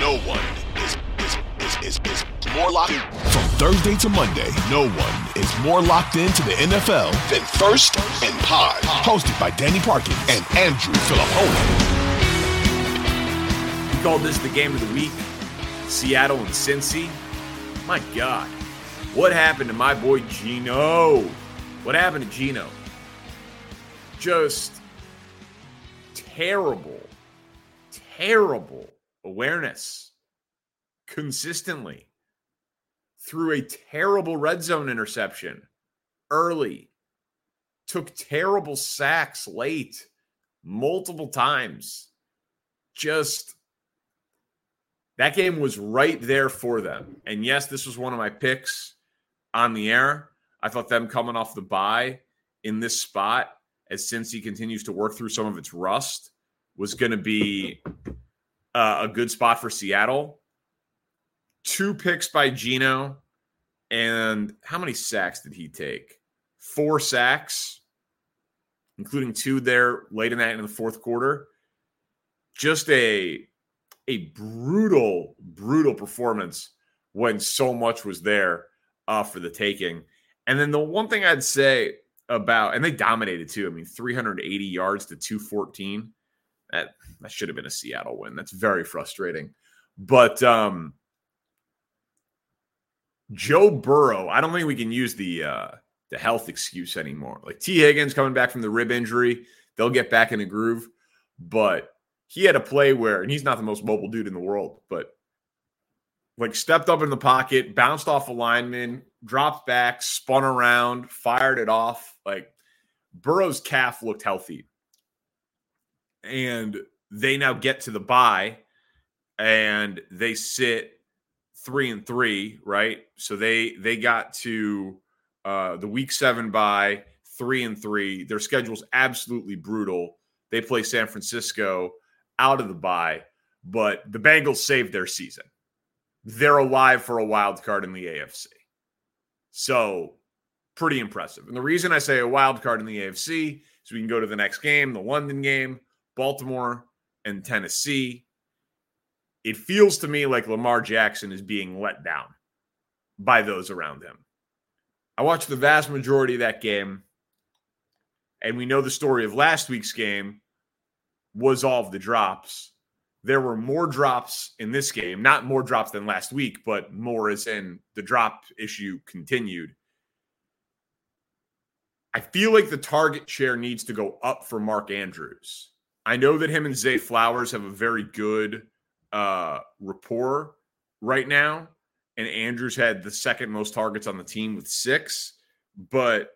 No one is, is, is, is, is more locked in. From Thursday to Monday, no one is more locked into the NFL than First and Pod. Hosted by Danny Parkins and Andrew Filippone. We called this the game of the week. Seattle and Cincy. My God. What happened to my boy Geno? What happened to Geno? Just terrible, terrible awareness consistently through a terrible red zone interception early, took terrible sacks late multiple times. Just that game was right there for them. And yes, this was one of my picks on the air. I thought them coming off the bye in this spot as Cincy continues to work through some of its rust was going to be uh, a good spot for Seattle. Two picks by Geno. And how many sacks did he take? Four sacks, including two there late in that in the fourth quarter. Just a a brutal, brutal performance when so much was there uh, for the taking. And then the one thing I'd say about, and they dominated too. I mean, 380 yards to 214. That that should have been a Seattle win. That's very frustrating. But um Joe Burrow, I don't think we can use the uh the health excuse anymore. Like Tee Higgins coming back from the rib injury, they'll get back in the groove. But he had a play where, and he's not the most mobile dude in the world, but like stepped up in the pocket, bounced off a lineman, dropped back, spun around, fired it off. Like Burrow's calf looked healthy and they now get to the bye and they sit three and three, right? So they they got to uh, the week seven bye three and three. Their schedule's absolutely brutal. They play San Francisco out of the bye, but the Bengals saved their season. They're alive for a wild card in the AFC. So pretty impressive. And the reason I say a wild card in the AFC is we can go to the next game, the London game. Baltimore and Tennessee. It feels to me like Lamar Jackson is being let down by those around him. I watched the vast majority of that game, and we know the story of last week's game was all of the drops. There were more drops in this game, not more drops than last week, but more as in the drop issue continued. I feel like the target share needs to go up for Mark Andrews. I know that him and Zay Flowers have a very good uh, rapport right now, and Andrews had the second most targets on the team with six. But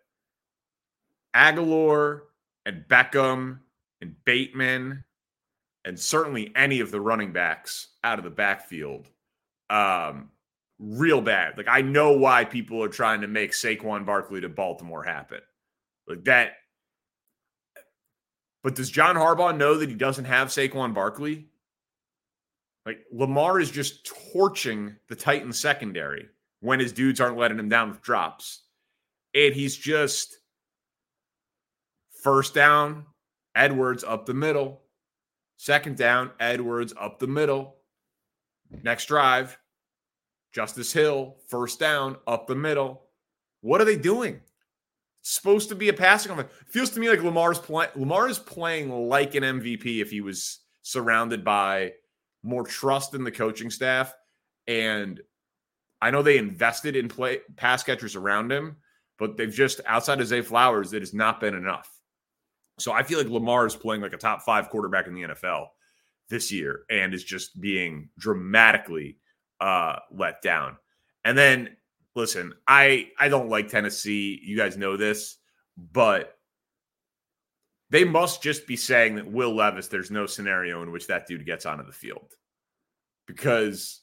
Agholor and Beckham and Bateman, and certainly any of the running backs out of the backfield, um, real bad. Like I know why people are trying to make Saquon Barkley to Baltimore happen. Like that but does John Harbaugh know that he doesn't have Saquon Barkley? Like Lamar is just torching the Titans secondary when his dudes aren't letting him down with drops. And he's just first down, Edwards up the middle. Second down, Edwards up the middle. Next drive, Justice Hill, first down, up the middle. What are they doing? Supposed to be a passing offense. Feels to me like Lamar's playing. Lamar is playing like an MVP if he was surrounded by more trust in the coaching staff. And I know they invested in play pass catchers around him, but they've just outside of Zay Flowers, it has not been enough. So I feel like Lamar is playing like a top five quarterback in the NFL this year and is just being dramatically uh, let down. And then listen, I I don't like Tennessee. You guys know this, but they must just be saying that Will Levis, there's no scenario in which that dude gets onto the field. Because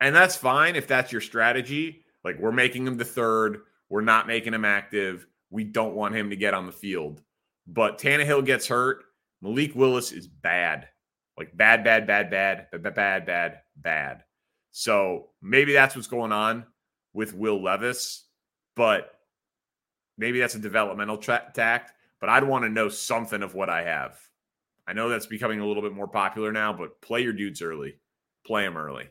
and that's fine if that's your strategy. Like we're making him the third, we're not making him active. We don't want him to get on the field. But Tannehill gets hurt. Malik Willis is bad. Like bad, bad, bad, bad, bad, bad, bad, bad. So maybe that's what's going on with Will Levis. But maybe that's a developmental tra- tact but I'd want to know something of what I have. I know that's becoming a little bit more popular now, but play your dudes early. Play them early.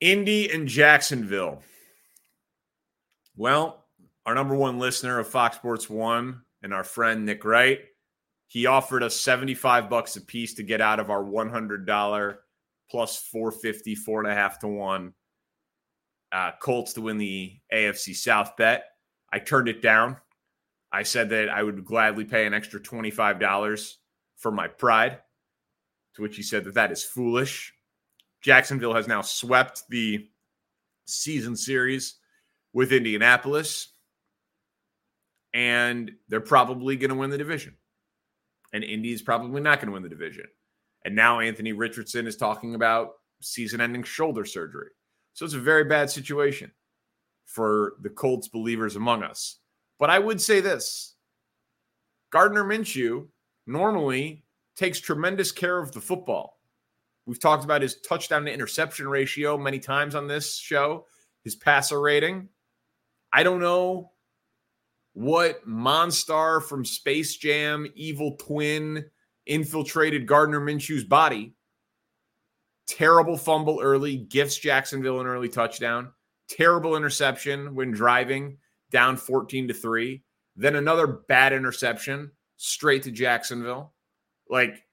Indy and Jacksonville. Well, our number one listener of Fox Sports One and our friend Nick Wright, he offered us 75 bucks a piece to get out of our $100 plus 450, four and a half to one uh, Colts to win the AFC South bet. I turned it down. I said that I would gladly pay an extra $25 for my pride, to which he said that that is foolish. Jacksonville has now swept the season series with Indianapolis, and they're probably going to win the division. And Indy is probably not going to win the division. And now Anthony Richardson is talking about season ending shoulder surgery. So it's a very bad situation for the Colts believers among us. But I would say this Gardner Minshew normally takes tremendous care of the football. We've talked about his touchdown to interception ratio many times on this show, his passer rating. I don't know what Monstar from Space Jam, evil twin, infiltrated Gardner Minshew's body. Terrible fumble early, gifts Jacksonville an early touchdown. Terrible interception when driving down 14 to 3. Then another bad interception straight to Jacksonville. Like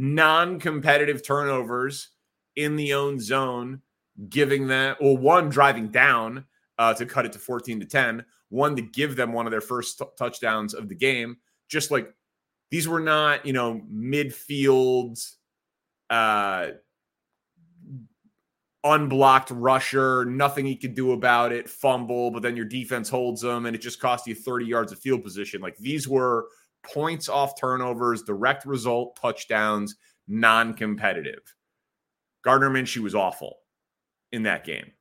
non competitive turnovers in the own zone, giving them, well, one driving down uh, to cut it to 14 to 10, one to give them one of their first t- touchdowns of the game. Just like these were not, you know, midfield, uh, unblocked rusher, nothing he could do about it, fumble, but then your defense holds them and it just cost you 30 yards of field position. Like these were points off turnovers, direct result touchdowns, non competitive. Gardner Minshew was awful in that game.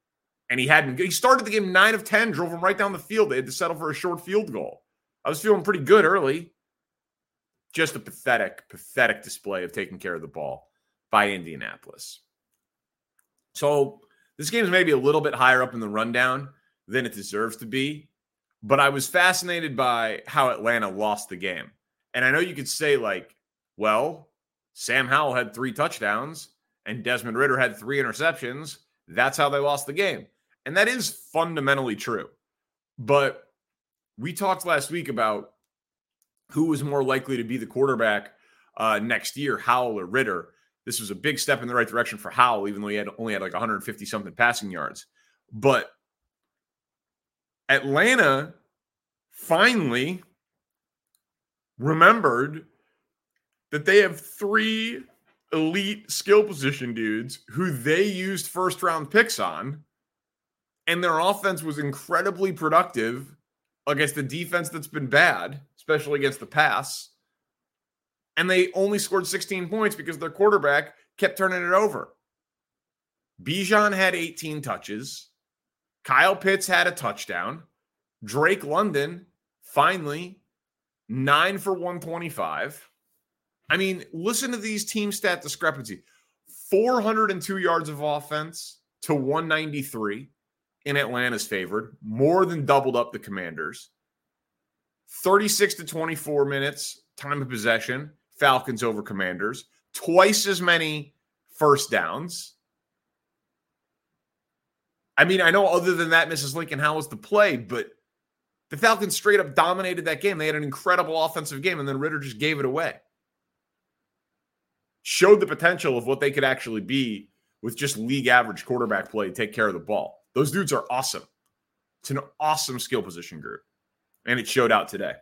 And he hadn't, he started the game nine of 10, drove him right down the field. They had to settle for a short field goal. I was feeling pretty good early. Just a pathetic, pathetic display of taking care of the ball by Indianapolis. So this game is maybe a little bit higher up in the rundown than it deserves to be. But I was fascinated by how Atlanta lost the game. And I know you could say, like, well, Sam Howell had three touchdowns and Desmond Ridder had three interceptions. That's how they lost the game. And that is fundamentally true. But we talked last week about who was more likely to be the quarterback uh, next year, Howell or Ridder. This was a big step in the right direction for Howell, even though he had only had like 150 something passing yards. But Atlanta finally remembered that they have three elite skill position dudes who they used first round picks on. And their offense was incredibly productive against the defense that's been bad, especially against the pass. And they only scored 16 points because their quarterback kept turning it over. Bijan had 18 touches. Kyle Pitts had a touchdown. Drake London, finally, nine for 125. I mean, listen to these team stat discrepancy 402 yards of offense to 193 in Atlanta's favored, more than doubled up the Commanders. 36 to 24 minutes time of possession, Falcons over Commanders. Twice as many first downs. I mean, I know other than that, Mrs. Lincoln, how was the play? But the Falcons straight up dominated that game. They had an incredible offensive game, and then Ridder just gave it away. Showed the potential of what they could actually be with just league average quarterback play, take care of the ball. Those dudes are awesome. It's an awesome skill position group, and it showed out today.